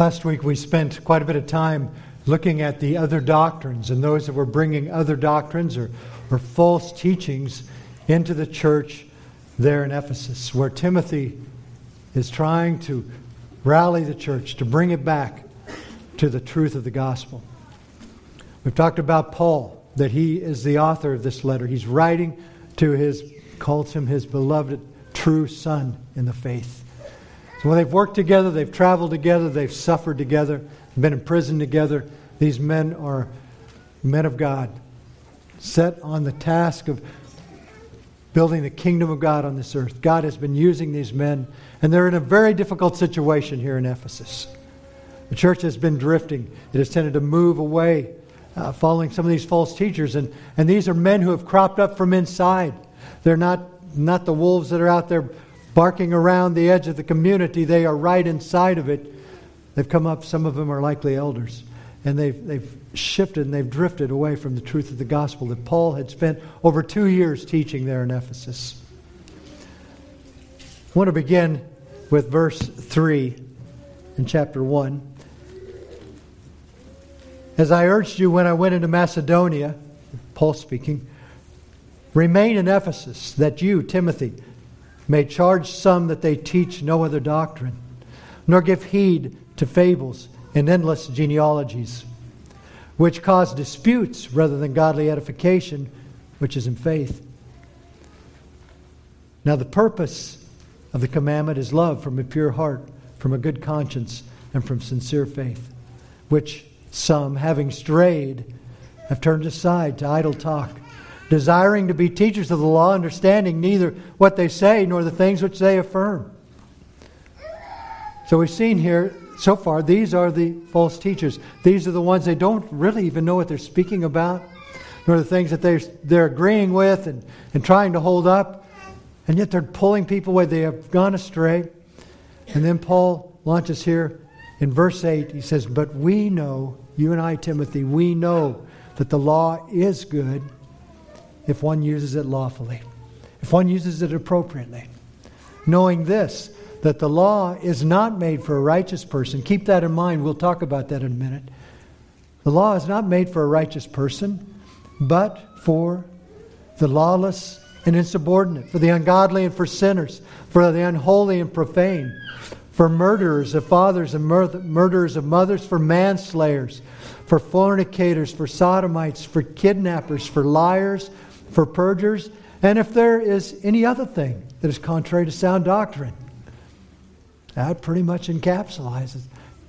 Last week we spent quite a bit of time looking at the other doctrines and those that were bringing other doctrines or, or false teachings into the church there in Ephesus, where Timothy is trying to rally the church to bring it back to the truth of the gospel. We've talked about Paul, that he is the author of this letter. He's writing to his, calls him his beloved true son in the faith. So when they've worked together, they've traveled together, they've suffered together, been in prison together, these men are men of God, set on the task of building the kingdom of God on this earth. God has been using these men, and they're in a very difficult situation here in Ephesus. The church has been drifting, it has tended to move away, uh, following some of these false teachers. And, and these are men who have cropped up from inside. They're not, not the wolves that are out there barking around the edge of the community, they are right inside of it. They've come up, some of them are likely elders, and they've, they've shifted and they've drifted away from the truth of the gospel that Paul had spent over two years teaching there in Ephesus. I want to begin with verse 3 in chapter 1. As I urged you when I went into Macedonia, Paul speaking, remain in Ephesus, that you, Timothy, may charge some that they teach no other doctrine, nor give heed to fables and endless genealogies, which cause disputes rather than godly edification, which is in faith. Now, the purpose of the commandment is love from a pure heart, from a good conscience, and from sincere faith, which some, having strayed, have turned aside to idle talk desiring to be teachers of the law, understanding neither what they say nor the things which they affirm. So we've seen here so far, these are the false teachers. These are the ones they don't really even know what they're speaking about, nor the things that they're, they're agreeing with and, and trying to hold up. And yet they're pulling people away. They have gone astray. And then Paul launches here in verse 8. He says, But we know, you and I, Timothy, we know that the law is good if one uses it lawfully, if one uses it appropriately. Knowing this, that the law is not made for a righteous person. Keep that in mind. We'll talk about that in a minute. The law is not made for a righteous person, but for the lawless and insubordinate, for the ungodly and for sinners, for the unholy and profane, for murderers of fathers and murderers of mothers, for manslayers, for fornicators, for sodomites, for kidnappers, for liars for perjurers, and if there is any other thing that is contrary to sound doctrine. That pretty much encapsulates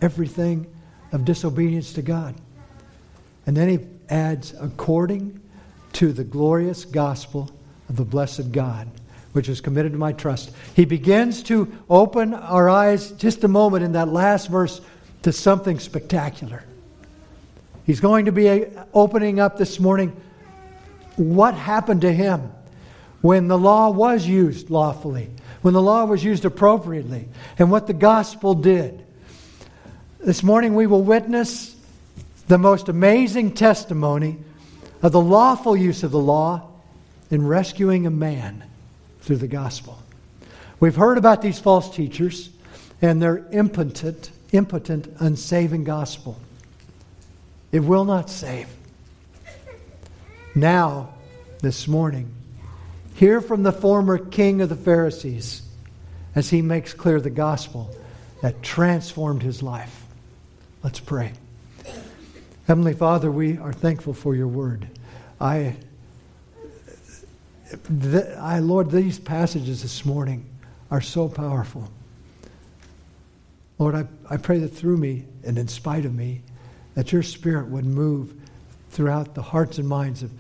everything of disobedience to God. And then he adds, according to the glorious gospel of the blessed God, which is committed to my trust. He begins to open our eyes just a moment in that last verse to something spectacular. He's going to be uh, opening up this morning what happened to him when the law was used lawfully, when the law was used appropriately, and what the gospel did. This morning we will witness the most amazing testimony of the lawful use of the law in rescuing a man through the gospel. We've heard about these false teachers and their impotent, impotent, unsaving gospel. It will not save now, this morning, hear from the former king of the Pharisees as he makes clear the gospel that transformed his life. Let's pray. Heavenly Father, we are thankful for your word. I, the, I, Lord, these passages this morning are so powerful. Lord, I, I pray that through me and in spite of me, that your spirit would move throughout the hearts and minds of,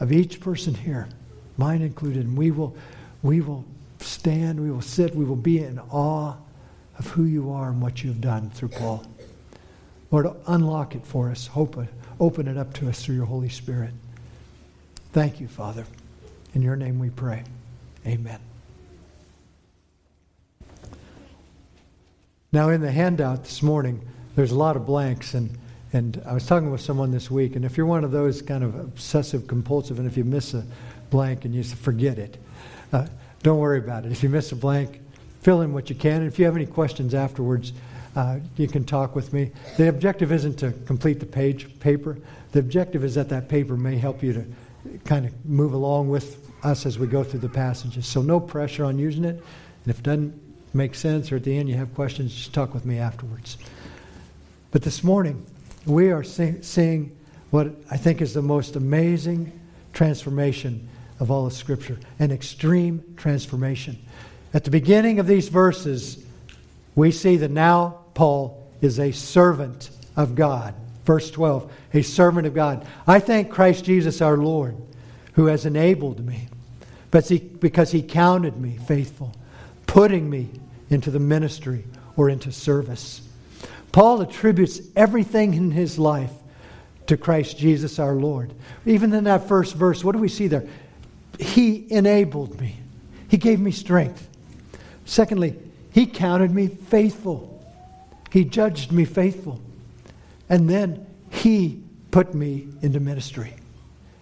of each person here, mine included. And we will, we will stand, we will sit, we will be in awe of who you are and what you have done through Paul. Lord, unlock it for us. Hope open it up to us through your Holy Spirit. Thank you, Father. In your name we pray. Amen. Now, in the handout this morning, there's a lot of blanks, and and I was talking with someone this week, and if you're one of those kind of obsessive compulsive, and if you miss a blank and you forget it, uh, don't worry about it. If you miss a blank, fill in what you can. And if you have any questions afterwards, uh, you can talk with me. The objective isn't to complete the page paper. The objective is that that paper may help you to kind of move along with us as we go through the passages. So no pressure on using it. And if it doesn't make sense or at the end you have questions, just talk with me afterwards. But this morning, we are see- seeing what I think is the most amazing transformation of all of Scripture an extreme transformation. At the beginning of these verses, we see that now Paul is a servant of God. Verse 12, a servant of God. I thank Christ Jesus our Lord, who has enabled me, but because he counted me faithful, putting me into the ministry or into service. Paul attributes everything in his life to Christ Jesus our Lord. Even in that first verse, what do we see there? He enabled me, He gave me strength. Secondly, He counted me faithful, He judged me faithful. And then He put me into ministry.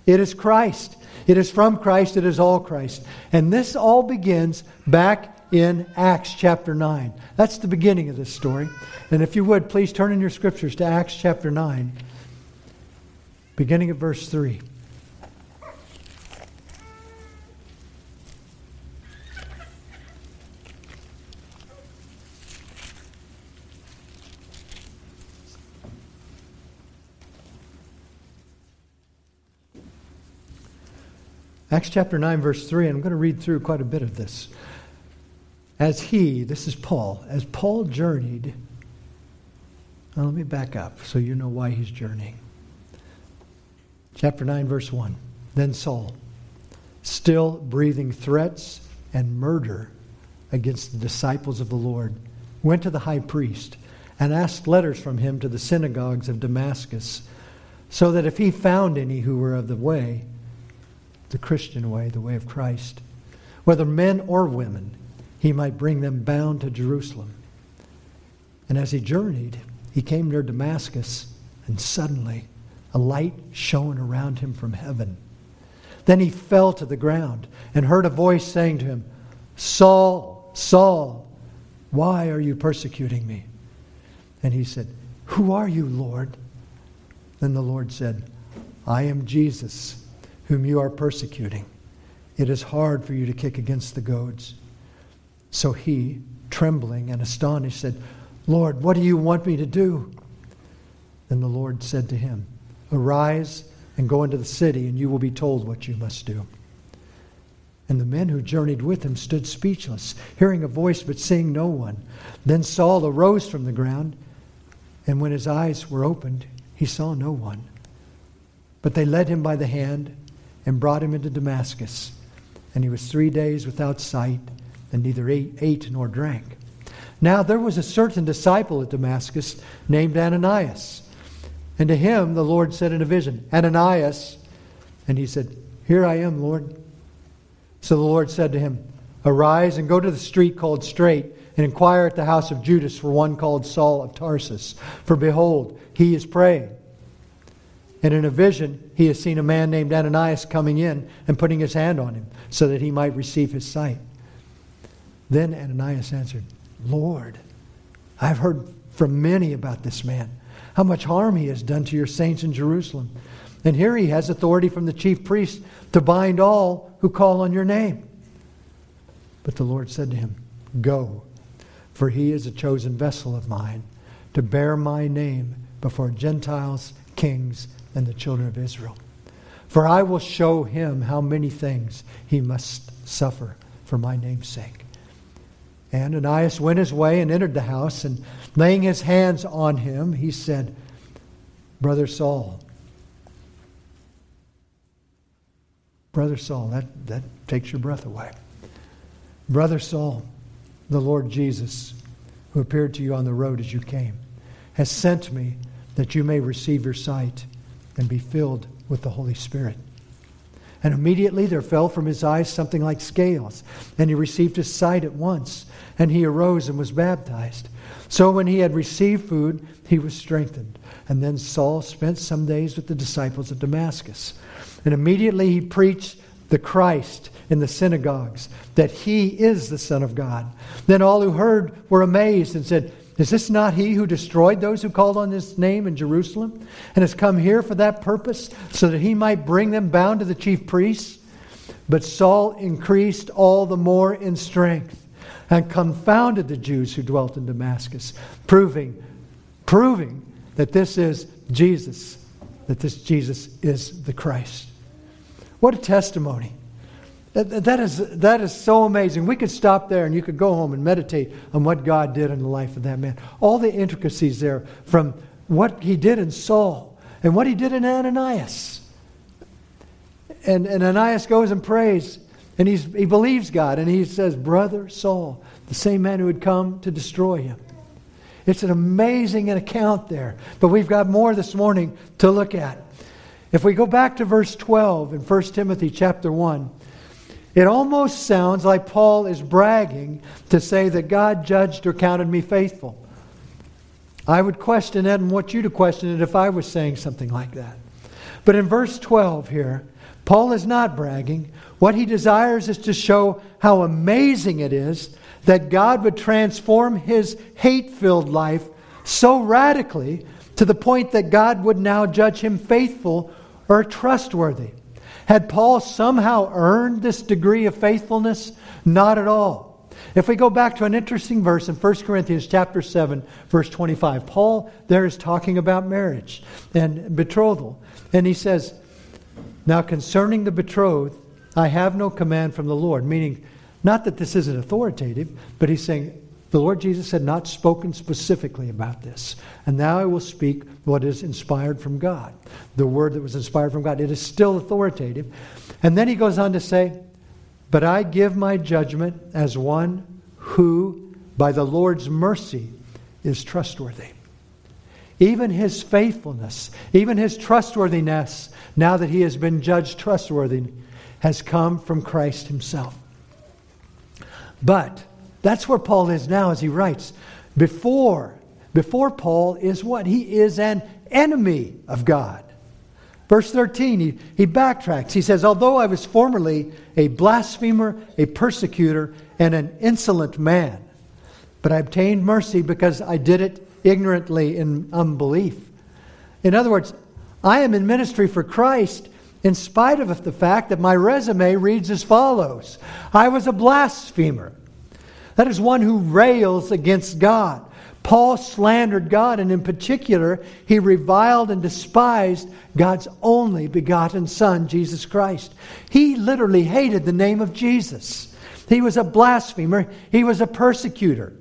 It is Christ. It is from Christ. It is all Christ. And this all begins back in Acts chapter 9. That's the beginning of this story. And if you would, please turn in your scriptures to Acts chapter 9, beginning at verse 3. Acts chapter 9, verse 3, I'm going to read through quite a bit of this. As he, this is Paul, as Paul journeyed, now let me back up so you know why he's journeying. Chapter 9, verse 1. Then Saul, still breathing threats and murder against the disciples of the Lord, went to the high priest and asked letters from him to the synagogues of Damascus, so that if he found any who were of the way, the Christian way, the way of Christ, whether men or women, he might bring them bound to Jerusalem. And as he journeyed, he came near Damascus, and suddenly a light shone around him from heaven. Then he fell to the ground and heard a voice saying to him, Saul, Saul, why are you persecuting me? And he said, Who are you, Lord? Then the Lord said, I am Jesus whom you are persecuting. It is hard for you to kick against the goads. So he, trembling and astonished, said, Lord, what do you want me to do? Then the Lord said to him, Arise and go into the city, and you will be told what you must do. And the men who journeyed with him stood speechless, hearing a voice but seeing no one. Then Saul arose from the ground, and when his eyes were opened, he saw no one. But they led him by the hand and brought him into Damascus. And he was three days without sight, and neither ate, ate nor drank. Now there was a certain disciple at Damascus named Ananias. And to him the Lord said in a vision, Ananias. And he said, Here I am, Lord. So the Lord said to him, Arise and go to the street called Straight, and inquire at the house of Judas for one called Saul of Tarsus. For behold, he is praying. And in a vision, he has seen a man named Ananias coming in and putting his hand on him so that he might receive his sight. Then Ananias answered, Lord, I've heard from many about this man, how much harm he has done to your saints in Jerusalem. And here he has authority from the chief priest to bind all who call on your name. But the Lord said to him, Go, for he is a chosen vessel of mine to bear my name before Gentiles, kings, and the children of Israel. For I will show him how many things he must suffer for my name's sake. And Ananias went his way and entered the house, and laying his hands on him, he said, Brother Saul, Brother Saul, that, that takes your breath away. Brother Saul, the Lord Jesus, who appeared to you on the road as you came, has sent me that you may receive your sight and be filled with the Holy Spirit. And immediately there fell from his eyes something like scales, and he received his sight at once, and he arose and was baptized. So when he had received food, he was strengthened. And then Saul spent some days with the disciples at Damascus. And immediately he preached the Christ in the synagogues, that he is the Son of God. Then all who heard were amazed and said, Is this not he who destroyed those who called on his name in Jerusalem and has come here for that purpose, so that he might bring them bound to the chief priests? But Saul increased all the more in strength and confounded the Jews who dwelt in Damascus, proving, proving that this is Jesus, that this Jesus is the Christ. What a testimony. That, that, is, that is so amazing. We could stop there and you could go home and meditate on what God did in the life of that man. All the intricacies there from what he did in Saul and what he did in Ananias. And, and Ananias goes and prays and he's, he believes God and he says, Brother Saul, the same man who had come to destroy him. It's an amazing account there. But we've got more this morning to look at. If we go back to verse 12 in 1 Timothy chapter 1, it almost sounds like Paul is bragging to say that God judged or counted me faithful. I would question it and want you to question it if I was saying something like that. But in verse 12 here, Paul is not bragging. What he desires is to show how amazing it is that God would transform his hate filled life so radically to the point that God would now judge him faithful or trustworthy. Had Paul somehow earned this degree of faithfulness? Not at all. If we go back to an interesting verse in 1 Corinthians chapter 7 verse 25, Paul there is talking about marriage and betrothal. And he says, "Now concerning the betrothed, I have no command from the Lord," meaning not that this isn't authoritative, but he's saying the Lord Jesus had not spoken specifically about this. And now I will speak what is inspired from God. The word that was inspired from God. It is still authoritative. And then he goes on to say, But I give my judgment as one who, by the Lord's mercy, is trustworthy. Even his faithfulness, even his trustworthiness, now that he has been judged trustworthy, has come from Christ himself. But that's where Paul is now as he writes. Before, before Paul is what? He is an enemy of God. Verse 13, he, he backtracks. He says, Although I was formerly a blasphemer, a persecutor, and an insolent man, but I obtained mercy because I did it ignorantly in unbelief. In other words, I am in ministry for Christ in spite of the fact that my resume reads as follows I was a blasphemer. That is one who rails against God. Paul slandered God, and in particular, he reviled and despised God's only begotten Son, Jesus Christ. He literally hated the name of Jesus. He was a blasphemer, he was a persecutor.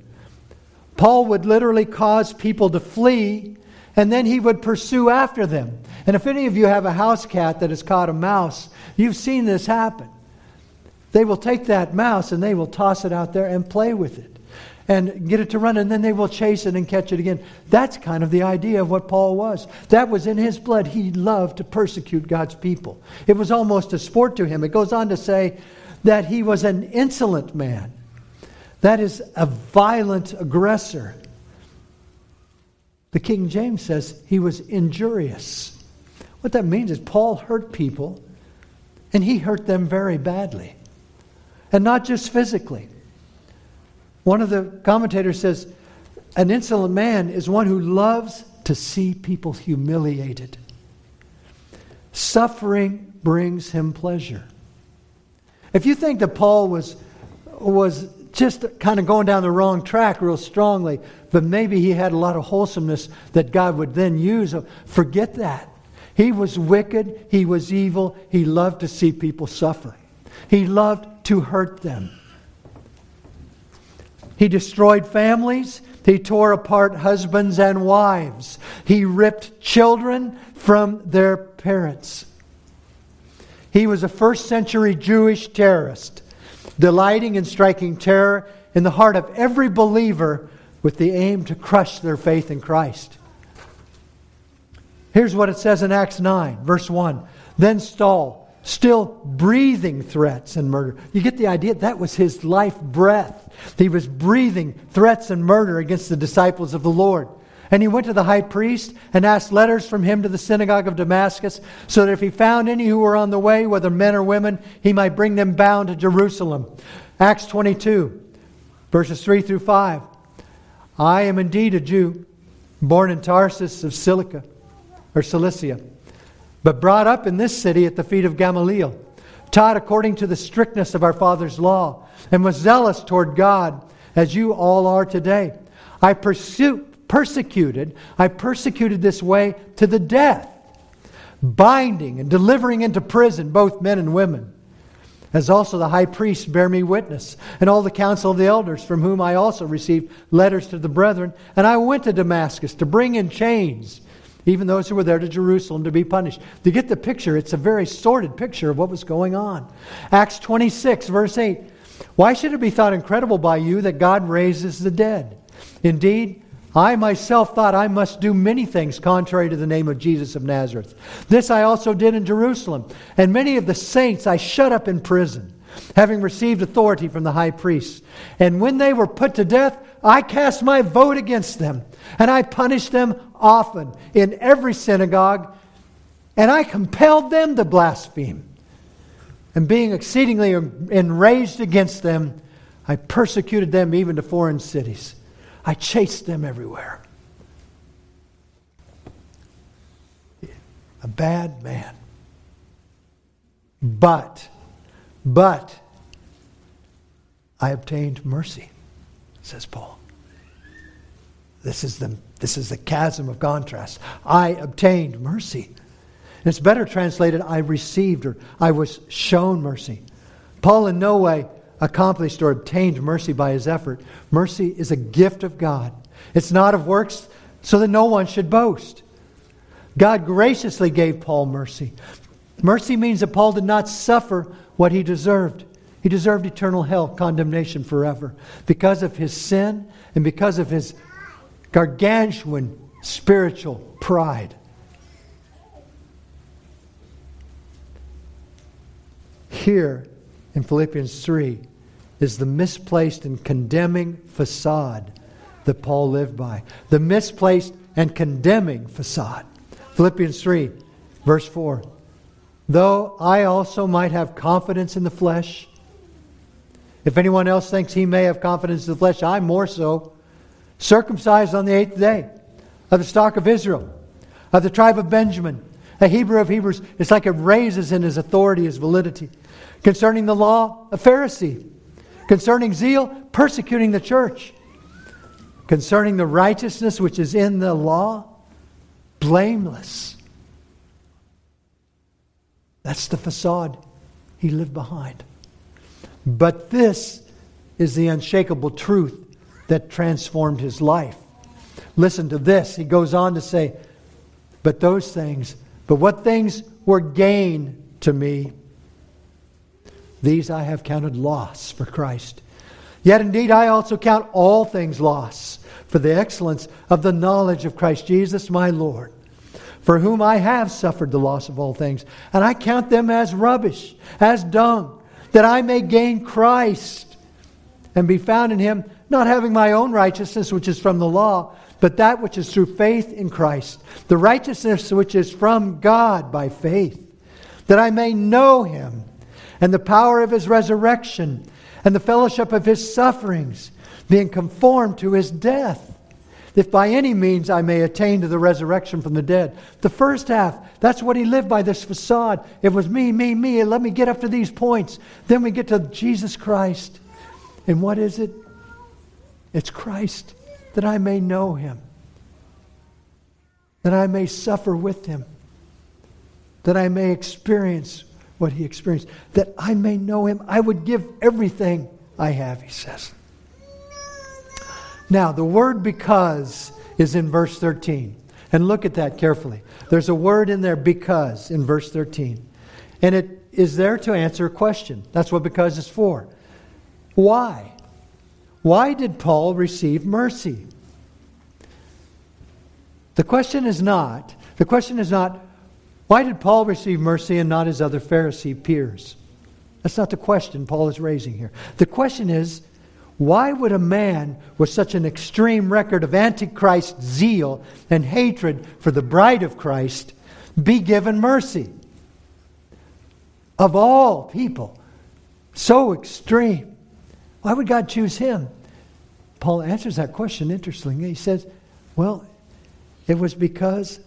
Paul would literally cause people to flee, and then he would pursue after them. And if any of you have a house cat that has caught a mouse, you've seen this happen. They will take that mouse and they will toss it out there and play with it and get it to run, and then they will chase it and catch it again. That's kind of the idea of what Paul was. That was in his blood. He loved to persecute God's people. It was almost a sport to him. It goes on to say that he was an insolent man, that is, a violent aggressor. The King James says he was injurious. What that means is Paul hurt people, and he hurt them very badly and not just physically. One of the commentators says, An insolent man is one who loves to see people humiliated. Suffering brings him pleasure. If you think that Paul was, was just kind of going down the wrong track real strongly, but maybe he had a lot of wholesomeness that God would then use, forget that. He was wicked, he was evil, he loved to see people suffer. He loved to hurt them. He destroyed families. He tore apart husbands and wives. He ripped children from their parents. He was a first century Jewish terrorist, delighting in striking terror in the heart of every believer with the aim to crush their faith in Christ. Here's what it says in Acts 9, verse 1. Then Saul, still breathing threats and murder. You get the idea? That was his life breath. He was breathing threats and murder against the disciples of the Lord. And he went to the high priest and asked letters from him to the synagogue of Damascus, so that if he found any who were on the way, whether men or women, he might bring them bound to Jerusalem. Acts 22, verses 3 through 5. I am indeed a Jew, born in Tarsus of Cilicia, or Cilicia, but brought up in this city at the feet of Gamaliel, taught according to the strictness of our father's law, and was zealous toward God, as you all are today. I pursued, persecuted, I persecuted this way to the death, binding and delivering into prison both men and women as also the high priest bear me witness, and all the council of the elders, from whom I also received letters to the brethren. And I went to Damascus to bring in chains, even those who were there to Jerusalem to be punished. To get the picture, it's a very sordid picture of what was going on. Acts 26, verse 8. Why should it be thought incredible by you that God raises the dead? Indeed, I myself thought I must do many things contrary to the name of Jesus of Nazareth. This I also did in Jerusalem, and many of the saints I shut up in prison, having received authority from the high priests. And when they were put to death, I cast my vote against them, and I punished them often in every synagogue, and I compelled them to blaspheme. And being exceedingly enraged against them, I persecuted them even to foreign cities. I chased them everywhere. A bad man. But, but, I obtained mercy, says Paul. This is the, this is the chasm of contrast. I obtained mercy. It's better translated, I received or I was shown mercy. Paul in no way accomplished or obtained mercy by his effort. Mercy is a gift of God. It's not of works, so that no one should boast. God graciously gave Paul mercy. Mercy means that Paul did not suffer what he deserved. He deserved eternal hell, condemnation forever, because of his sin and because of his gargantuan spiritual pride. Here in Philippians 3, is the misplaced and condemning facade that Paul lived by. The misplaced and condemning facade. Philippians 3, verse 4. Though I also might have confidence in the flesh, if anyone else thinks he may have confidence in the flesh, I more so. Circumcised on the eighth day, of the stock of Israel, of the tribe of Benjamin, a Hebrew of Hebrews. It's like it raises in his authority, his validity. Concerning the law, a Pharisee Concerning zeal, persecuting the church. Concerning the righteousness which is in the law, blameless. That's the facade he lived behind. But this is the unshakable truth that transformed his life. Listen to this. He goes on to say, But those things, but what things were gain to me, these I have counted loss for Christ. Yet indeed I also count all things loss for the excellence of the knowledge of Christ Jesus my Lord, for whom I have suffered the loss of all things, and I count them as rubbish, as dung, that I may gain Christ and be found in him, not having my own righteousness, which is from the law, but that which is through faith in Christ, the righteousness which is from God by faith, that I may know him and the power of his resurrection and the fellowship of his sufferings, being conformed to his death, if by any means I may attain to the resurrection from the dead. The first half, that's what he lived by, this facade. It was me, me, me, let me get up to these points. Then we get to Jesus Christ. And what is it? It's Christ, that I may know him, that I may suffer with him, that I may experience what he experienced, that I may know him. I would give everything I have, he says. Now, the word because is in verse 13. And look at that carefully. There's a word in there, because, in verse 13. And it is there to answer a question. That's what because is for. Why? Why did Paul receive mercy? The question is not, the question is not, why did Paul receive mercy and not his other Pharisee peers? That's not the question Paul is raising here. The question is why would a man with such an extreme record of antichrist zeal and hatred for the bride of Christ be given mercy? Of all people, so extreme. Why would God choose him? Paul answers that question interestingly. He says, Well, it was because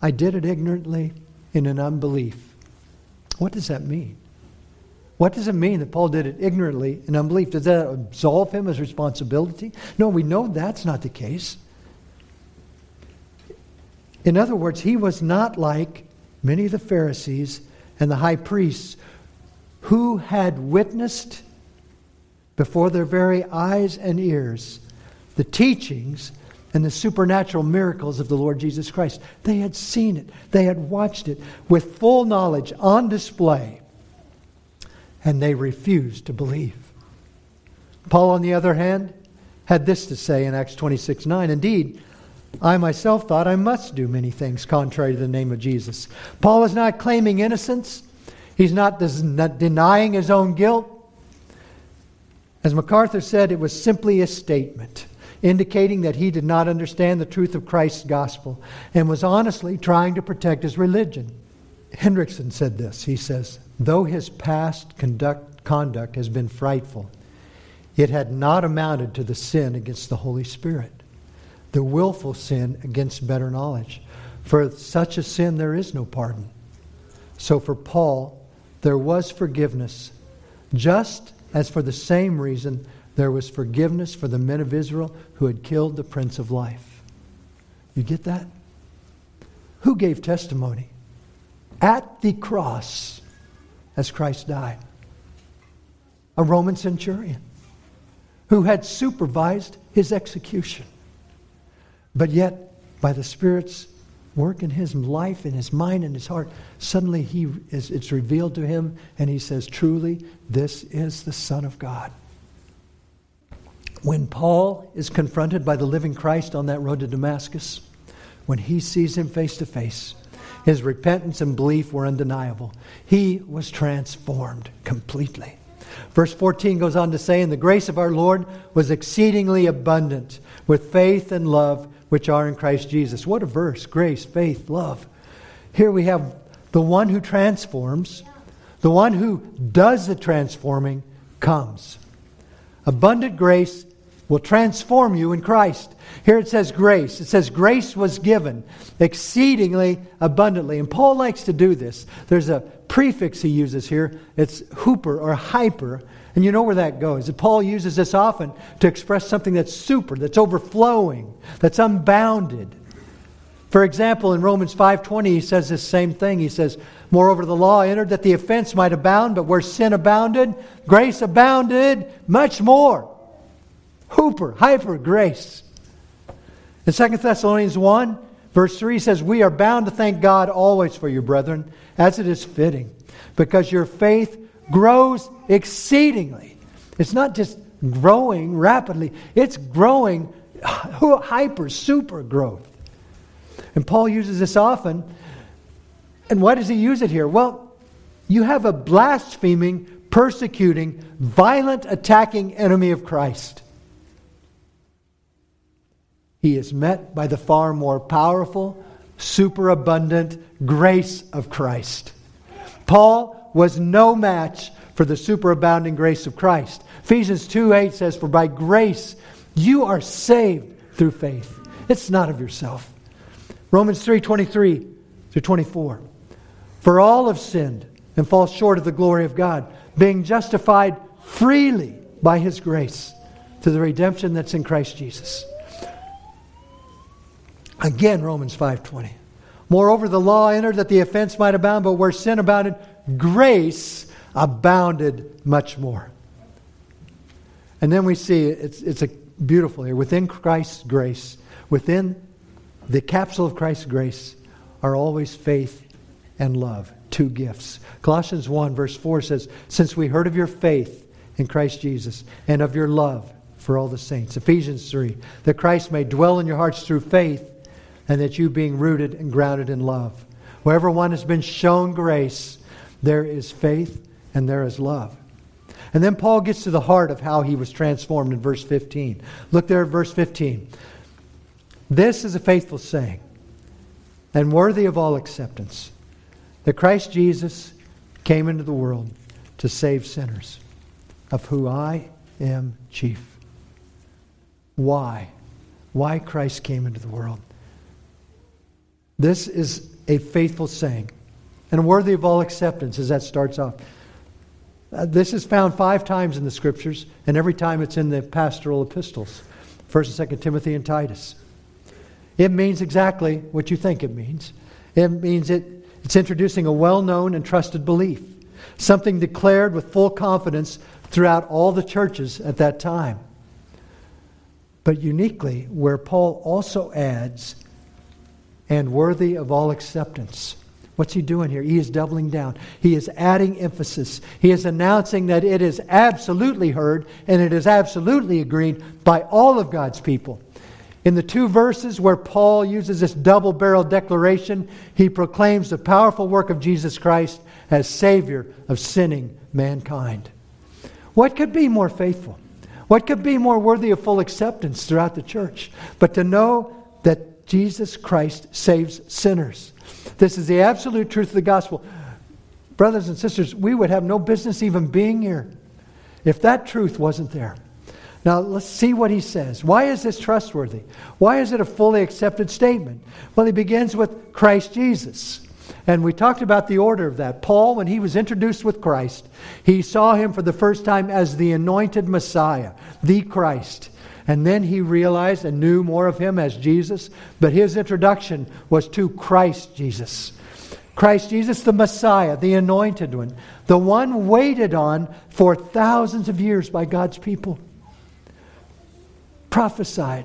I did it ignorantly in an unbelief. What does that mean? What does it mean that Paul did it ignorantly in unbelief? Does that absolve him of responsibility? No, we know that's not the case. In other words, he was not like many of the Pharisees and the high priests who had witnessed before their very eyes and ears the teachings and the supernatural miracles of the Lord Jesus Christ. They had seen it, they had watched it with full knowledge on display, and they refused to believe. Paul, on the other hand, had this to say in Acts 26 9. Indeed, I myself thought I must do many things contrary to the name of Jesus. Paul is not claiming innocence, he's not, not denying his own guilt. As MacArthur said, it was simply a statement indicating that he did not understand the truth of Christ's gospel and was honestly trying to protect his religion. Hendriksen said this. He says, Though his past conduct, conduct has been frightful, it had not amounted to the sin against the Holy Spirit the willful sin against better knowledge. For such a sin, there is no pardon. So for Paul, there was forgiveness, just as for the same reason there was forgiveness for the men of Israel who had killed the Prince of Life. You get that? Who gave testimony? At the cross, as Christ died. A Roman centurion who had supervised his execution. But yet, by the Spirit's work in his life, in his mind, in his heart, suddenly he is, it's revealed to him, and he says, Truly, this is the Son of God. When Paul is confronted by the living Christ on that road to Damascus, when he sees him face to face, his repentance and belief were undeniable. He was transformed completely. Verse 14 goes on to say, And the grace of our Lord was exceedingly abundant with faith and love which are in Christ Jesus. What a verse grace, faith, love. Here we have the one who transforms, the one who does the transforming comes. Abundant grace will transform you in Christ. Here it says grace. It says grace was given exceedingly abundantly. And Paul likes to do this. There's a prefix he uses here. It's huper or hyper. And you know where that goes. Paul uses this often to express something that's super, that's overflowing, that's unbounded. For example, in Romans 5:20 he says this same thing. He says, "Moreover the law entered that the offense might abound, but where sin abounded, grace abounded much more." Huper, hyper grace. In 2 Thessalonians 1, verse 3 says, "We are bound to thank God always for you, brethren, as it is fitting, because your faith grows exceedingly. It's not just growing rapidly, it's growing hyper, super growth. And Paul uses this often. And why does he use it here? Well, you have a blaspheming, persecuting, violent, attacking enemy of Christ. He is met by the far more powerful, superabundant grace of Christ. Paul was no match for the superabounding grace of Christ. Ephesians 2 8 says, For by grace you are saved through faith. It's not of yourself. Romans 3 23 through 24. For all have sinned and fall short of the glory of God, being justified freely by his grace through the redemption that's in Christ Jesus. Again, Romans 5:20. Moreover, the law entered that the offense might abound, but where sin abounded, grace abounded much more. And then we see it's, it's a beautiful here. Within Christ's grace, within the capsule of Christ's grace, are always faith and love, two gifts. Colossians 1, verse 4 says, Since we heard of your faith in Christ Jesus and of your love for all the saints. Ephesians 3, that Christ may dwell in your hearts through faith, and that you, being rooted and grounded in love. Wherever one has been shown grace, there is faith and there is love. And then Paul gets to the heart of how he was transformed in verse 15. Look there at verse 15. This is a faithful saying and worthy of all acceptance that Christ Jesus came into the world to save sinners, of who I am chief. why. Why Christ came into the world. This is a faithful saying and worthy of all acceptance as that starts off. Uh, this is found five times in the scriptures, and every time it's in the pastoral epistles 1st and 2nd Timothy and Titus. It means exactly what you think it means. It means it, it's introducing a well known and trusted belief, something declared with full confidence throughout all the churches at that time. But uniquely, where Paul also adds, and worthy of all acceptance. What's he doing here? He is doubling down. He is adding emphasis. He is announcing that it is absolutely heard and it is absolutely agreed by all of God's people. In the two verses where Paul uses this double barrel declaration, he proclaims the powerful work of Jesus Christ as Savior of sinning mankind. What could be more faithful? What could be more worthy of full acceptance throughout the church but to know that Jesus Christ saves sinners? This is the absolute truth of the gospel. Brothers and sisters, we would have no business even being here if that truth wasn't there. Now, let's see what he says. Why is this trustworthy? Why is it a fully accepted statement? Well, he begins with Christ Jesus. And we talked about the order of that. Paul, when he was introduced with Christ, he saw him for the first time as the anointed Messiah, the Christ. And then he realized and knew more of him as Jesus, but his introduction was to Christ Jesus. Christ Jesus, the Messiah, the anointed one, the one waited on for thousands of years by God's people prophesied,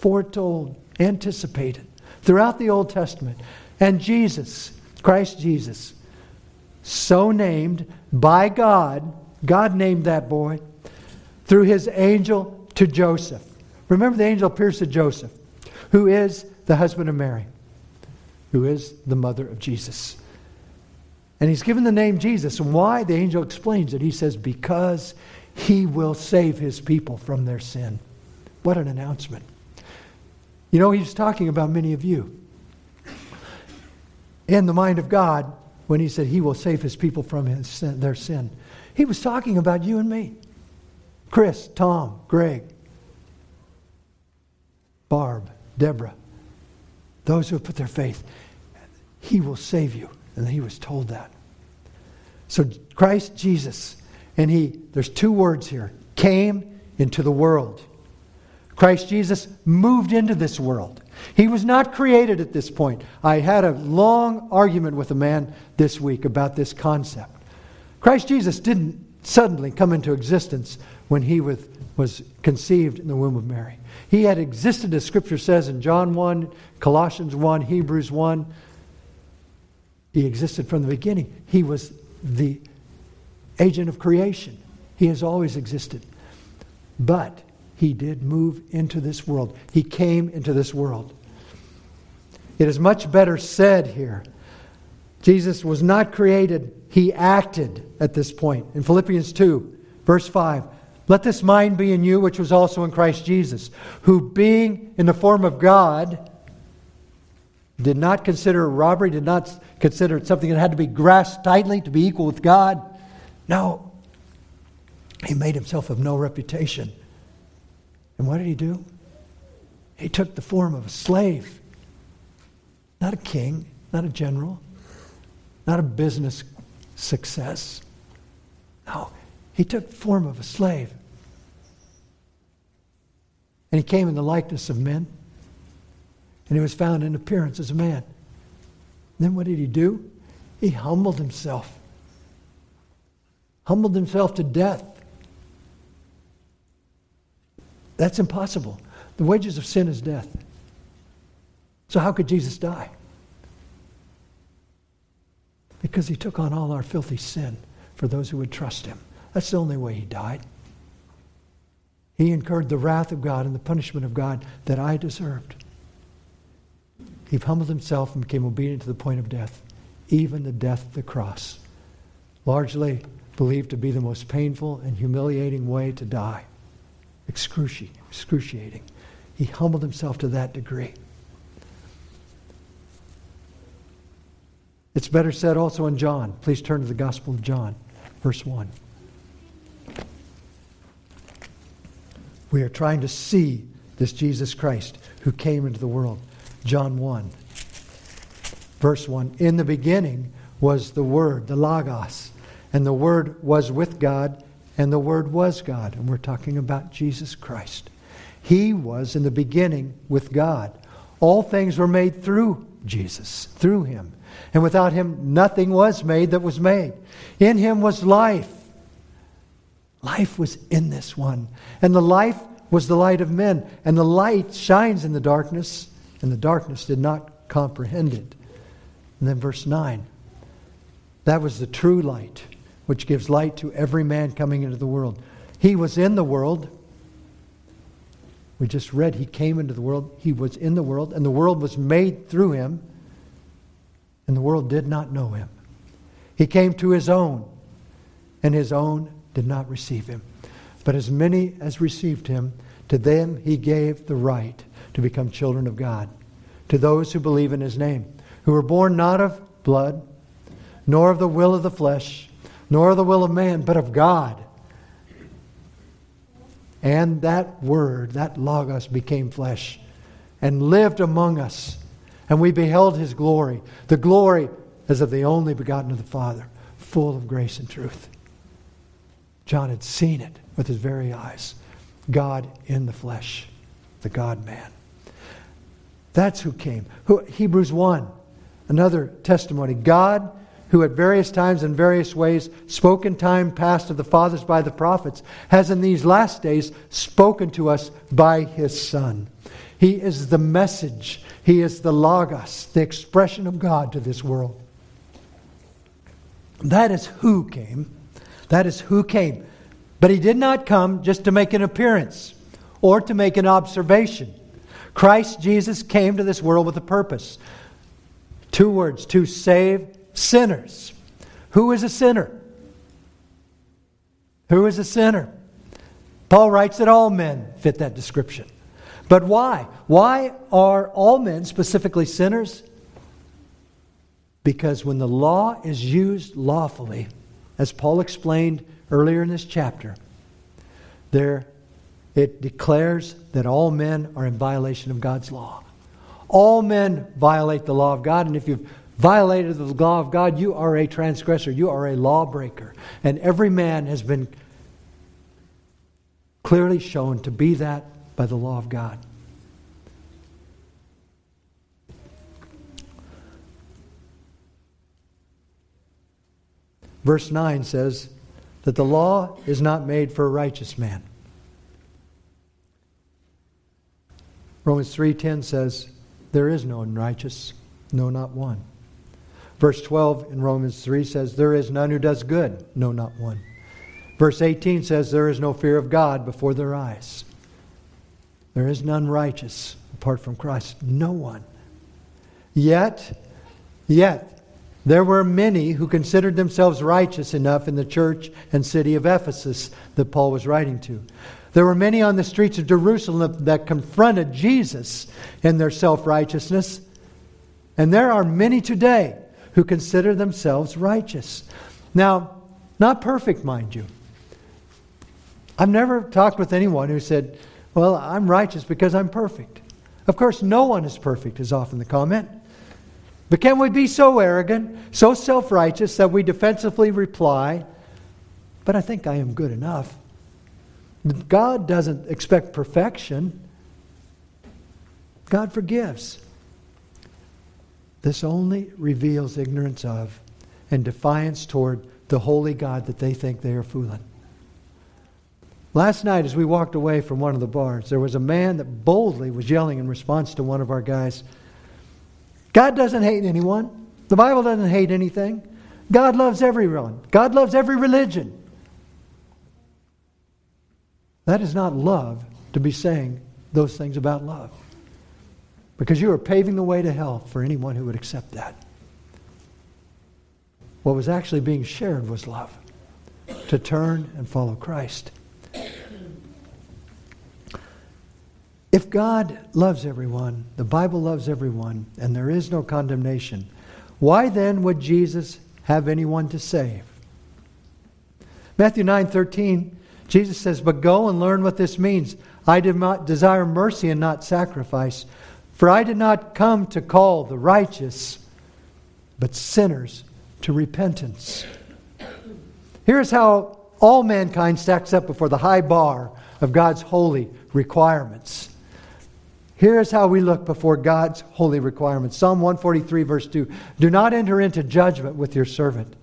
foretold, anticipated throughout the Old Testament. And Jesus, Christ Jesus, so named by God, God named that boy through his angel to Joseph. Remember, the angel appears to Joseph, who is the husband of Mary, who is the mother of Jesus. And he's given the name Jesus. And why? The angel explains it. He says, Because he will save his people from their sin. What an announcement. You know, he's talking about many of you. In the mind of God, when he said he will save his people from sin, their sin, he was talking about you and me. Chris, Tom, Greg, Barb, Deborah, those who have put their faith. He will save you. And he was told that. So Christ Jesus and he, there's two words here came into the world. Christ Jesus moved into this world. He was not created at this point. I had a long argument with a man this week about this concept. Christ Jesus didn't suddenly come into existence when he was, was conceived in the womb of Mary. He had existed, as Scripture says in John 1, Colossians 1, Hebrews 1. He existed from the beginning. He was the agent of creation. He has always existed. But he did move into this world. He came into this world. It is much better said here. Jesus was not created, he acted at this point. In Philippians 2, verse 5, let this mind be in you, which was also in Christ Jesus, who being in the form of God, did not consider robbery, did not consider it something that had to be grasped tightly to be equal with God no. He made himself of no reputation. And what did he do? He took the form of a slave. Not a king, not a general, not a business success. No, he took the form of a slave. And he came in the likeness of men. And he was found in appearance as a man. Then what did he do? He humbled himself humbled himself to death. That's impossible. The wages of sin is death. So, how could Jesus die? Because he took on all our filthy sin for those who would trust him. That's the only way he died. He incurred the wrath of God and the punishment of God that I deserved. He humbled himself and became obedient to the point of death, even the death of the cross. Largely believed to be the most painful and humiliating way to die. Excruciating. excruciating. He humbled himself to that degree. It's better said also in John. Please turn to the Gospel of John, verse 1. We are trying to see this Jesus Christ who came into the world. John 1, verse 1. In the beginning was the Word, the Logos, and the Word was with God, and the Word was God. And we're talking about Jesus Christ. He was in the beginning with God. All things were made through Jesus, through Him. And without Him, nothing was made that was made. In Him was life. Life was in this one. And the life was the light of men. And the light shines in the darkness, and the darkness did not comprehend it. And then verse 9 that was the true light, which gives light to every man coming into the world. He was in the world. We just read he came into the world. He was in the world, and the world was made through him, and the world did not know him. He came to his own, and his own did not receive him. But as many as received him, to them he gave the right to become children of God, to those who believe in his name, who were born not of blood, nor of the will of the flesh, nor of the will of man, but of God. And that word, that Logos, became flesh and lived among us. And we beheld his glory, the glory as of the only begotten of the Father, full of grace and truth. John had seen it with his very eyes. God in the flesh, the God man. That's who came. Who, Hebrews 1, another testimony. God, who at various times and various ways spoke in time past to the fathers by the prophets, has in these last days spoken to us by his Son. He is the message, he is the Logos, the expression of God to this world. That is who came. That is who came. But he did not come just to make an appearance or to make an observation. Christ Jesus came to this world with a purpose. Two words to save sinners. Who is a sinner? Who is a sinner? Paul writes that all men fit that description. But why? Why are all men specifically sinners? Because when the law is used lawfully, as Paul explained earlier in this chapter, there it declares that all men are in violation of God's law. All men violate the law of God, and if you've violated the law of God, you are a transgressor, you are a lawbreaker. And every man has been clearly shown to be that by the law of God. Verse 9 says, that the law is not made for a righteous man. Romans 3:10 says, "There is no unrighteous, no not one." Verse 12 in Romans 3 says, "There is none who does good, no not one." Verse 18 says, "There is no fear of God before their eyes." There is none righteous apart from Christ, no one. Yet, yet there were many who considered themselves righteous enough in the church and city of Ephesus that Paul was writing to. There were many on the streets of Jerusalem that confronted Jesus in their self righteousness. And there are many today who consider themselves righteous. Now, not perfect, mind you. I've never talked with anyone who said, Well, I'm righteous because I'm perfect. Of course, no one is perfect, is often the comment. But can we be so arrogant, so self righteous that we defensively reply, But I think I am good enough? God doesn't expect perfection, God forgives. This only reveals ignorance of and defiance toward the holy God that they think they are fooling. Last night, as we walked away from one of the bars, there was a man that boldly was yelling in response to one of our guys God doesn't hate anyone. The Bible doesn't hate anything. God loves everyone. God loves every religion. That is not love to be saying those things about love. Because you are paving the way to hell for anyone who would accept that. What was actually being shared was love to turn and follow Christ. If God loves everyone, the Bible loves everyone, and there is no condemnation, why then would Jesus have anyone to save? Matthew 9 13, Jesus says, But go and learn what this means. I did not desire mercy and not sacrifice. For I did not come to call the righteous, but sinners to repentance. Here's how all mankind stacks up before the high bar of God's holy requirements. Here's how we look before God's holy requirements Psalm 143, verse 2 Do not enter into judgment with your servant,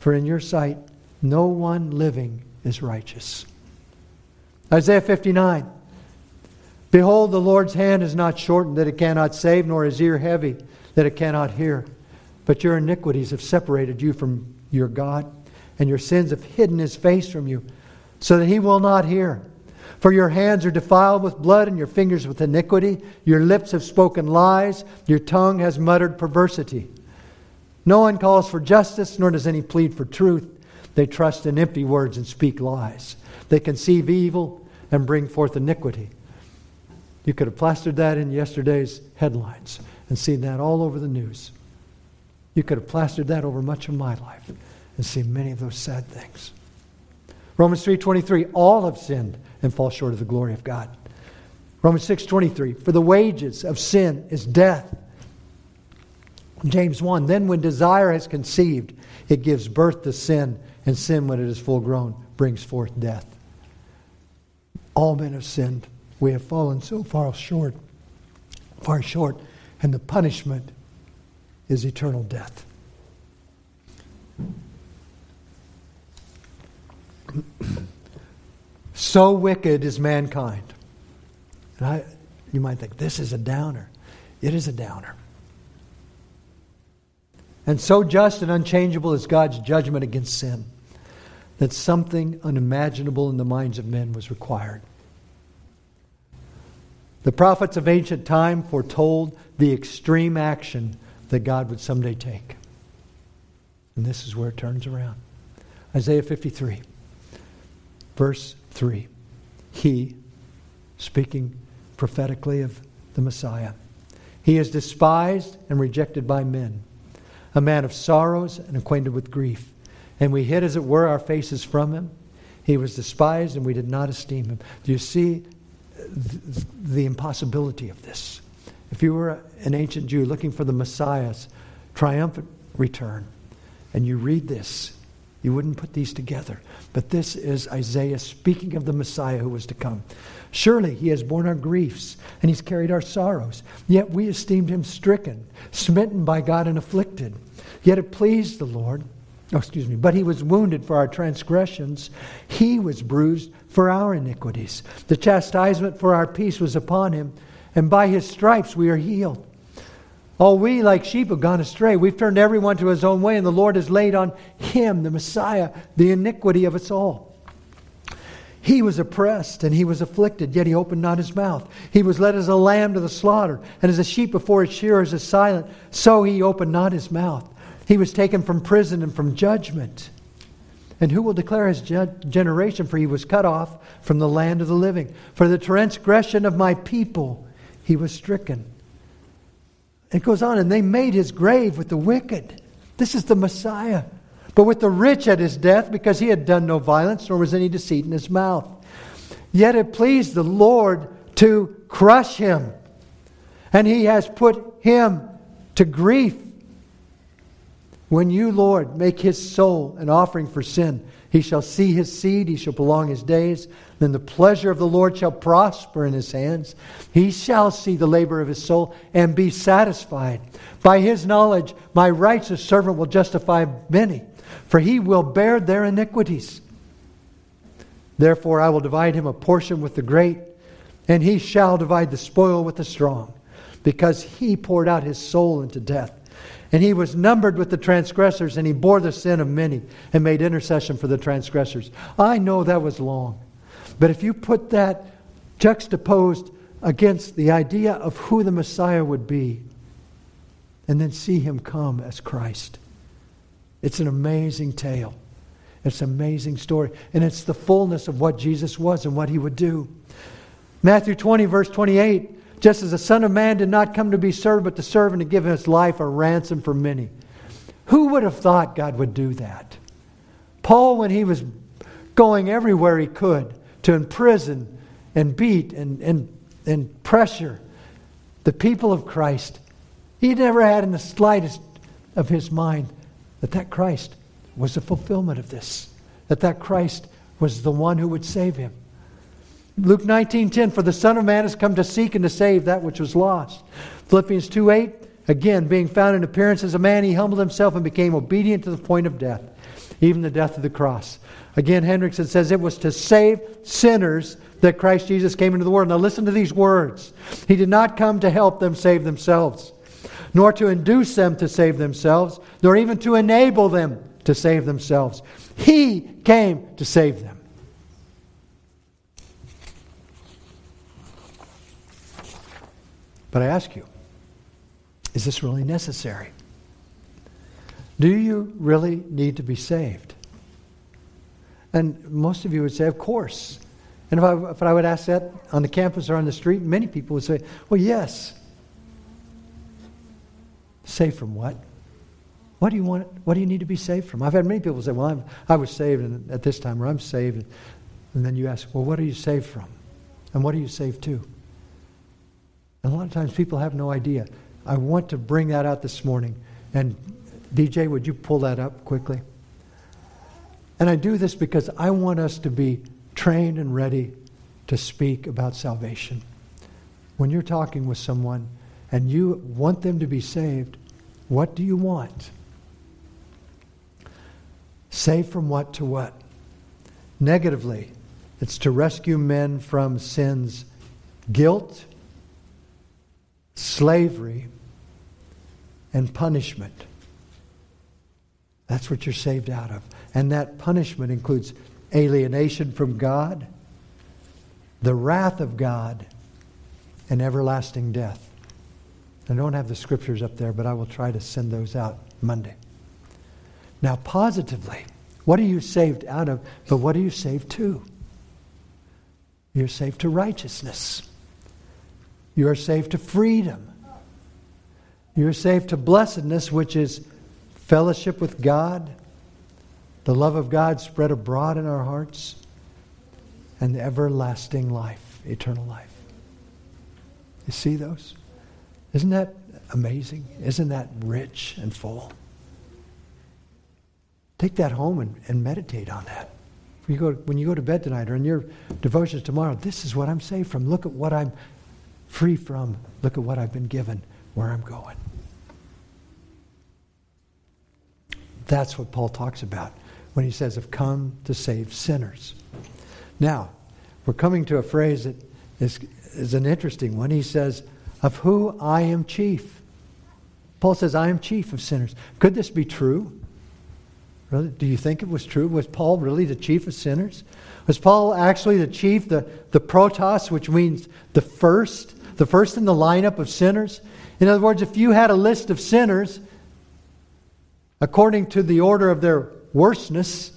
for in your sight no one living is righteous. Isaiah 59 Behold, the Lord's hand is not shortened that it cannot save, nor his ear heavy that it cannot hear. But your iniquities have separated you from your God, and your sins have hidden his face from you, so that he will not hear. For your hands are defiled with blood, and your fingers with iniquity. Your lips have spoken lies, your tongue has muttered perversity. No one calls for justice, nor does any plead for truth. They trust in empty words and speak lies. They conceive evil and bring forth iniquity. You could have plastered that in yesterday's headlines and seen that all over the news. You could have plastered that over much of my life and seen many of those sad things. Romans 3:23 all have sinned and fall short of the glory of God. Romans 6:23 For the wages of sin is death. James 1 Then when desire has conceived it gives birth to sin and sin when it is full grown brings forth death. All men have sinned. We have fallen so far short, far short, and the punishment is eternal death. So wicked is mankind. And I, you might think, this is a downer. It is a downer. And so just and unchangeable is God's judgment against sin that something unimaginable in the minds of men was required. The prophets of ancient time foretold the extreme action that God would someday take. And this is where it turns around. Isaiah 53, verse 3. He, speaking prophetically of the Messiah, he is despised and rejected by men, a man of sorrows and acquainted with grief. And we hid, as it were, our faces from him. He was despised, and we did not esteem him. Do you see the impossibility of this? If you were an ancient Jew looking for the Messiah's triumphant return, and you read this, you wouldn't put these together. But this is Isaiah speaking of the Messiah who was to come. Surely he has borne our griefs and he's carried our sorrows. Yet we esteemed him stricken, smitten by God, and afflicted. Yet it pleased the Lord. Oh, excuse me. But he was wounded for our transgressions, he was bruised for our iniquities. The chastisement for our peace was upon him, and by his stripes we are healed. All we, like sheep, have gone astray. We've turned everyone to his own way, and the Lord has laid on him, the Messiah, the iniquity of us all. He was oppressed and he was afflicted, yet he opened not his mouth. He was led as a lamb to the slaughter, and as a sheep before its shearers is silent, so he opened not his mouth. He was taken from prison and from judgment. And who will declare his generation? For he was cut off from the land of the living. For the transgression of my people he was stricken. It goes on, and they made his grave with the wicked. This is the Messiah. But with the rich at his death, because he had done no violence, nor was any deceit in his mouth. Yet it pleased the Lord to crush him, and he has put him to grief. When you, Lord, make his soul an offering for sin, he shall see his seed, he shall prolong his days. Then the pleasure of the Lord shall prosper in his hands. He shall see the labor of his soul and be satisfied. By his knowledge, my righteous servant will justify many, for he will bear their iniquities. Therefore, I will divide him a portion with the great, and he shall divide the spoil with the strong, because he poured out his soul into death and he was numbered with the transgressors, and he bore the sin of many and made intercession for the transgressors. I know that was long. But if you put that juxtaposed against the idea of who the Messiah would be, and then see him come as Christ, it's an amazing tale. It's an amazing story. And it's the fullness of what Jesus was and what he would do. Matthew 20, verse 28 just as the Son of Man did not come to be served, but to serve and to give his life a ransom for many. Who would have thought God would do that? Paul, when he was going everywhere he could to imprison and beat and, and, and pressure the people of Christ. He never had in the slightest of his mind that that Christ was the fulfillment of this, that that Christ was the one who would save him. Luke 19:10 for the son of man has come to seek and to save that which was lost. Philippians 2:8 again being found in appearance as a man he humbled himself and became obedient to the point of death, even the death of the cross. Again Hendriksen says it was to save sinners that Christ Jesus came into the world. Now listen to these words. He did not come to help them save themselves, nor to induce them to save themselves, nor even to enable them to save themselves. He came to save them. But I ask you, is this really necessary? Do you really need to be saved? And most of you would say, of course. And if I, if I would ask that on the campus or on the street, many people would say, well, yes. Saved from what? What do you want? What do you need to be saved from? I've had many people say, well, I'm, I was saved at this time, or I'm saved. And then you ask, well, what are you saved from? And what are you saved to? A lot of times people have no idea. I want to bring that out this morning. And DJ, would you pull that up quickly? And I do this because I want us to be trained and ready to speak about salvation. When you're talking with someone and you want them to be saved, what do you want? Saved from what to what? Negatively, it's to rescue men from sin's guilt slavery, and punishment. That's what you're saved out of. And that punishment includes alienation from God, the wrath of God, and everlasting death. I don't have the scriptures up there, but I will try to send those out Monday. Now, positively, what are you saved out of? But what are you saved to? You're saved to righteousness. You are saved to freedom. You are saved to blessedness, which is fellowship with God, the love of God spread abroad in our hearts, and everlasting life, eternal life. You see those? Isn't that amazing? Isn't that rich and full? Take that home and, and meditate on that. When you, go, when you go to bed tonight or in your devotions tomorrow, this is what I'm saved from. Look at what I'm free from, look at what I've been given, where I'm going. That's what Paul talks about when he says, I've come to save sinners. Now, we're coming to a phrase that is, is an interesting one. He says, Of who I am chief. Paul says, I am chief of sinners. Could this be true? Really? Do you think it was true? Was Paul really the chief of sinners? Was Paul actually the chief, the, the protos, which means the first? The first in the lineup of sinners. In other words, if you had a list of sinners according to the order of their worstness,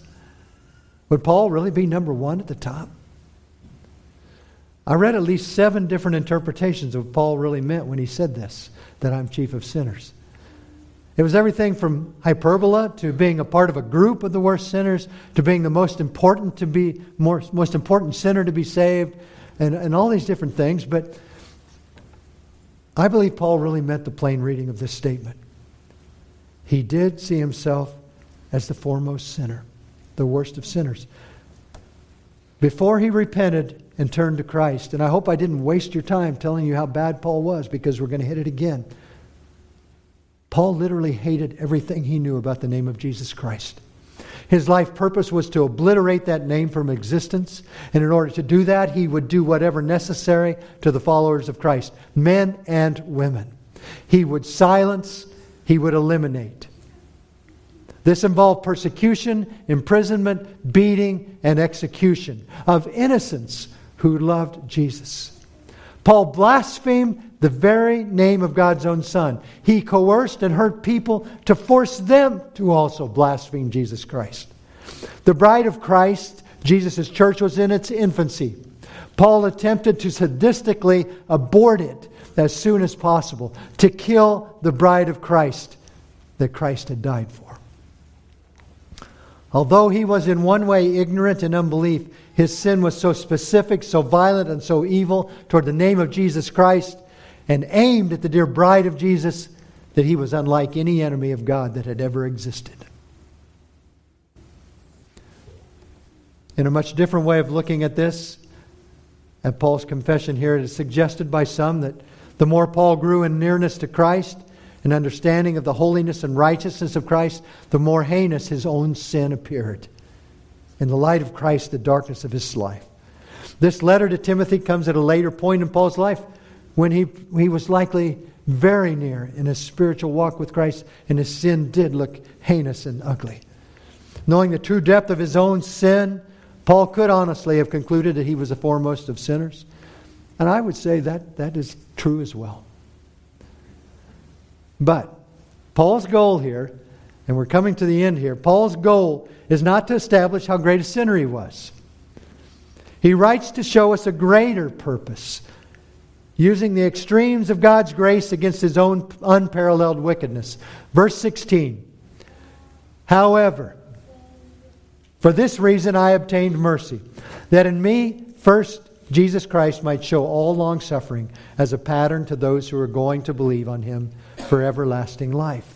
would Paul really be number one at the top? I read at least seven different interpretations of what Paul really meant when he said this that I'm chief of sinners. It was everything from hyperbole to being a part of a group of the worst sinners to being the most important to be more, most important sinner to be saved and, and all these different things. But I believe Paul really meant the plain reading of this statement. He did see himself as the foremost sinner, the worst of sinners. Before he repented and turned to Christ, and I hope I didn't waste your time telling you how bad Paul was because we're going to hit it again. Paul literally hated everything he knew about the name of Jesus Christ. His life purpose was to obliterate that name from existence. And in order to do that, he would do whatever necessary to the followers of Christ, men and women. He would silence, he would eliminate. This involved persecution, imprisonment, beating, and execution of innocents who loved Jesus. Paul blasphemed the very name of God's own Son. He coerced and hurt people to force them to also blaspheme Jesus Christ. The bride of Christ, Jesus' church, was in its infancy. Paul attempted to sadistically abort it as soon as possible, to kill the bride of Christ that Christ had died for. Although he was in one way ignorant and unbelief, his sin was so specific, so violent, and so evil toward the name of Jesus Christ and aimed at the dear bride of Jesus that he was unlike any enemy of God that had ever existed. In a much different way of looking at this, at Paul's confession here, it is suggested by some that the more Paul grew in nearness to Christ and understanding of the holiness and righteousness of Christ, the more heinous his own sin appeared. In the light of Christ, the darkness of his life. This letter to Timothy comes at a later point in Paul's life when he, he was likely very near in his spiritual walk with Christ, and his sin did look heinous and ugly. Knowing the true depth of his own sin, Paul could honestly have concluded that he was the foremost of sinners. And I would say that that is true as well. But Paul's goal here, and we're coming to the end here, Paul's goal is not to establish how great a sinner he was. He writes to show us a greater purpose, using the extremes of God's grace against his own unparalleled wickedness. Verse 16 However, for this reason I obtained mercy, that in me, first, Jesus Christ might show all long suffering as a pattern to those who are going to believe on him for everlasting life.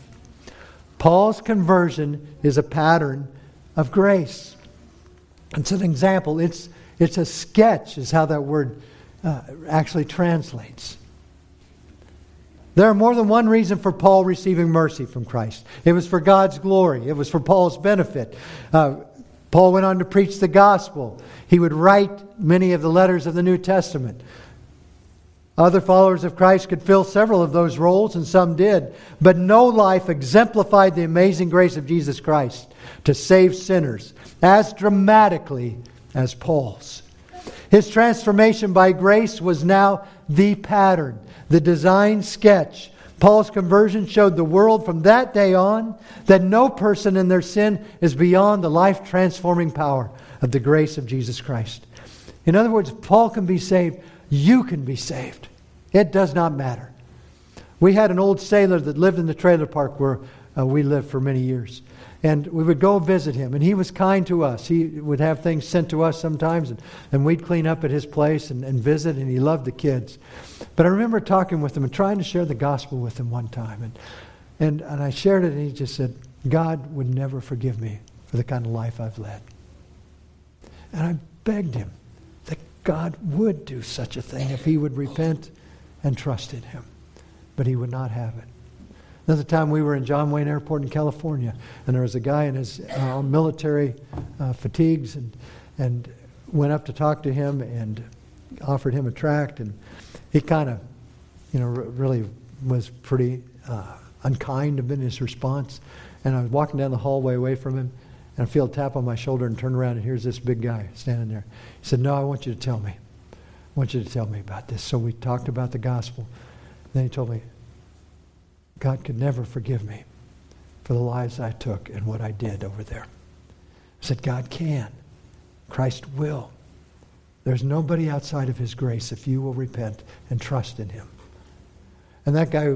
Paul's conversion is a pattern of grace. It's an example. It's, it's a sketch, is how that word uh, actually translates. There are more than one reason for Paul receiving mercy from Christ. It was for God's glory, it was for Paul's benefit. Uh, Paul went on to preach the gospel. He would write many of the letters of the New Testament. Other followers of Christ could fill several of those roles, and some did. But no life exemplified the amazing grace of Jesus Christ to save sinners as dramatically as Paul's. His transformation by grace was now the pattern, the design sketch. Paul's conversion showed the world from that day on that no person in their sin is beyond the life transforming power of the grace of Jesus Christ. In other words, Paul can be saved, you can be saved. It does not matter. We had an old sailor that lived in the trailer park where uh, we lived for many years. And we would go visit him, and he was kind to us. He would have things sent to us sometimes, and, and we'd clean up at his place and, and visit, and he loved the kids. But I remember talking with him and trying to share the gospel with him one time. And, and, and I shared it, and he just said, God would never forgive me for the kind of life I've led. And I begged him that God would do such a thing if he would repent and trust in him. But he would not have it. Another time we were in John Wayne Airport in California, and there was a guy in his uh, military uh, fatigues and, and went up to talk to him and offered him a tract. And he kind of, you know, r- really was pretty uh, unkind in his response. And I was walking down the hallway away from him, and I feel a tap on my shoulder and turn around, and here's this big guy standing there. He said, No, I want you to tell me. I want you to tell me about this. So we talked about the gospel. Then he told me, God could never forgive me for the lives I took and what I did over there. I said, God can. Christ will. There's nobody outside of his grace if you will repent and trust in him. And that guy,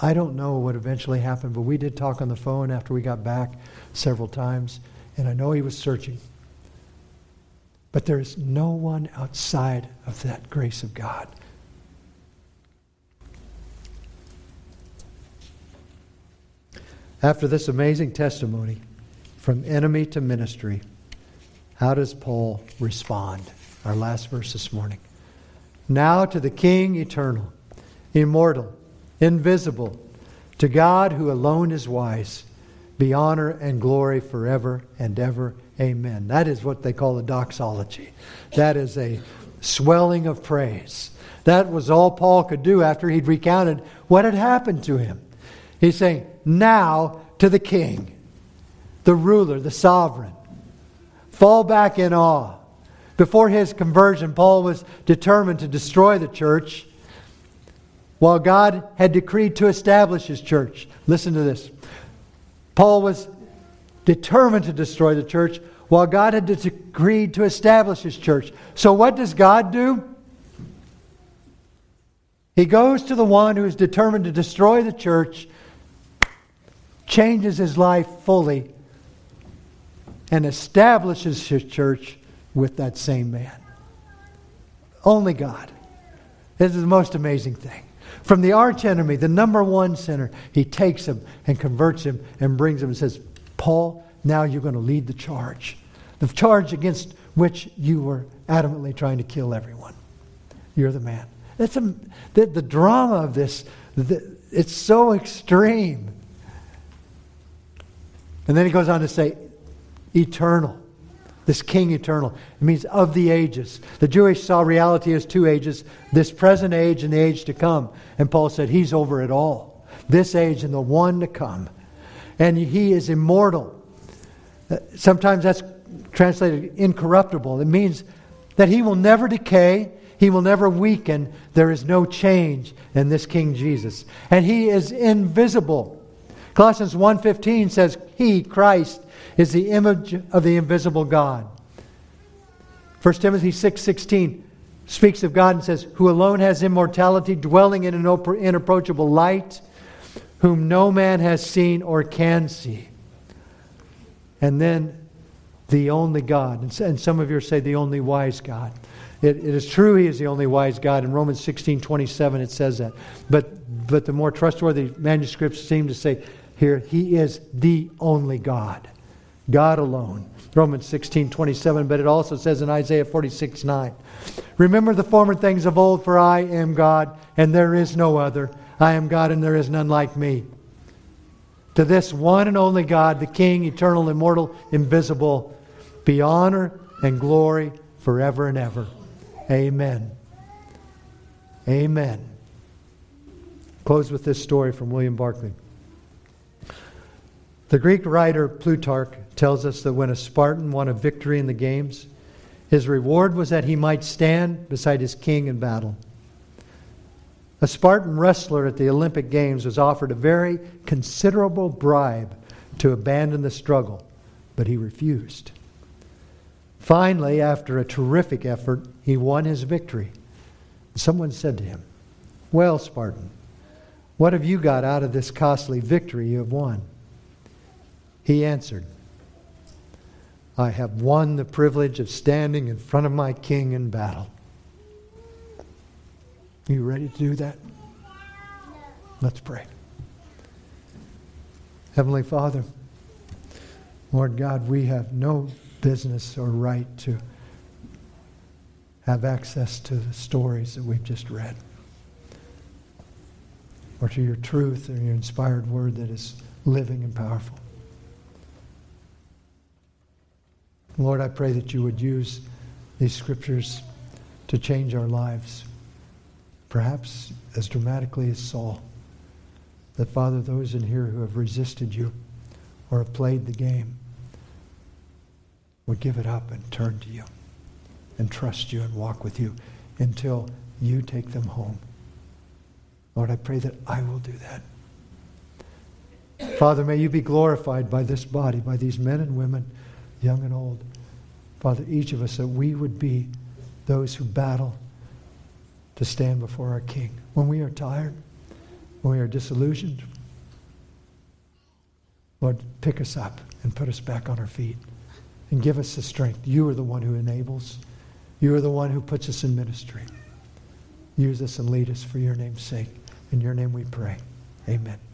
I don't know what eventually happened, but we did talk on the phone after we got back several times, and I know he was searching. But there is no one outside of that grace of God. After this amazing testimony, from enemy to ministry, how does Paul respond? Our last verse this morning. Now to the King eternal, immortal, invisible, to God who alone is wise, be honor and glory forever and ever. Amen. That is what they call a doxology. That is a swelling of praise. That was all Paul could do after he'd recounted what had happened to him. He's saying, Now to the king, the ruler, the sovereign. Fall back in awe. Before his conversion, Paul was determined to destroy the church while God had decreed to establish his church. Listen to this. Paul was determined to destroy the church while God had decreed to establish his church. So, what does God do? He goes to the one who is determined to destroy the church, changes his life fully, and establishes his church with that same man. Only God. This is the most amazing thing. From the archenemy, the number one sinner, he takes him and converts him and brings him and says, Paul, now you're going to lead the charge. The charge against which you were adamantly trying to kill everyone. You're the man. That's a, the, the drama of this, the, it's so extreme. And then he goes on to say, eternal. This king eternal. It means of the ages. The Jewish saw reality as two ages this present age and the age to come. And Paul said, He's over it all. This age and the one to come. And he is immortal. Uh, sometimes that's translated incorruptible. It means that he will never decay, he will never weaken. There is no change in this King Jesus. And he is invisible. Colossians 1:15 says, "He, Christ, is the image of the invisible God." 1 Timothy 6:16 speaks of God and says, "Who alone has immortality, dwelling in an inapproachable light, whom no man has seen or can see." And then the only God. And some of you say the only wise God. It, it is true he is the only wise God. In Romans 16 27, it says that. But, but the more trustworthy manuscripts seem to say here, he is the only God. God alone. Romans 16 27, but it also says in Isaiah 46 9, Remember the former things of old, for I am God, and there is no other. I am God, and there is none like me. To this one and only God, the King, eternal, immortal, invisible, be honor and glory forever and ever. Amen. Amen. Close with this story from William Barclay. The Greek writer Plutarch tells us that when a Spartan won a victory in the games, his reward was that he might stand beside his king in battle. A Spartan wrestler at the Olympic Games was offered a very considerable bribe to abandon the struggle, but he refused. Finally, after a terrific effort, he won his victory. Someone said to him, Well, Spartan, what have you got out of this costly victory you have won? He answered, I have won the privilege of standing in front of my king in battle. Are you ready to do that? Let's pray. Heavenly Father, Lord God, we have no business or right to have access to the stories that we've just read or to your truth and your inspired word that is living and powerful. Lord, I pray that you would use these scriptures to change our lives, perhaps as dramatically as Saul. That, Father, those in here who have resisted you or have played the game, would give it up and turn to you and trust you and walk with you until you take them home. Lord, I pray that I will do that. Father, may you be glorified by this body, by these men and women, young and old. Father, each of us, that we would be those who battle to stand before our King. When we are tired, when we are disillusioned, Lord, pick us up and put us back on our feet and give us the strength. You are the one who enables. You are the one who puts us in ministry. Use us and lead us for your name's sake. In your name we pray. Amen.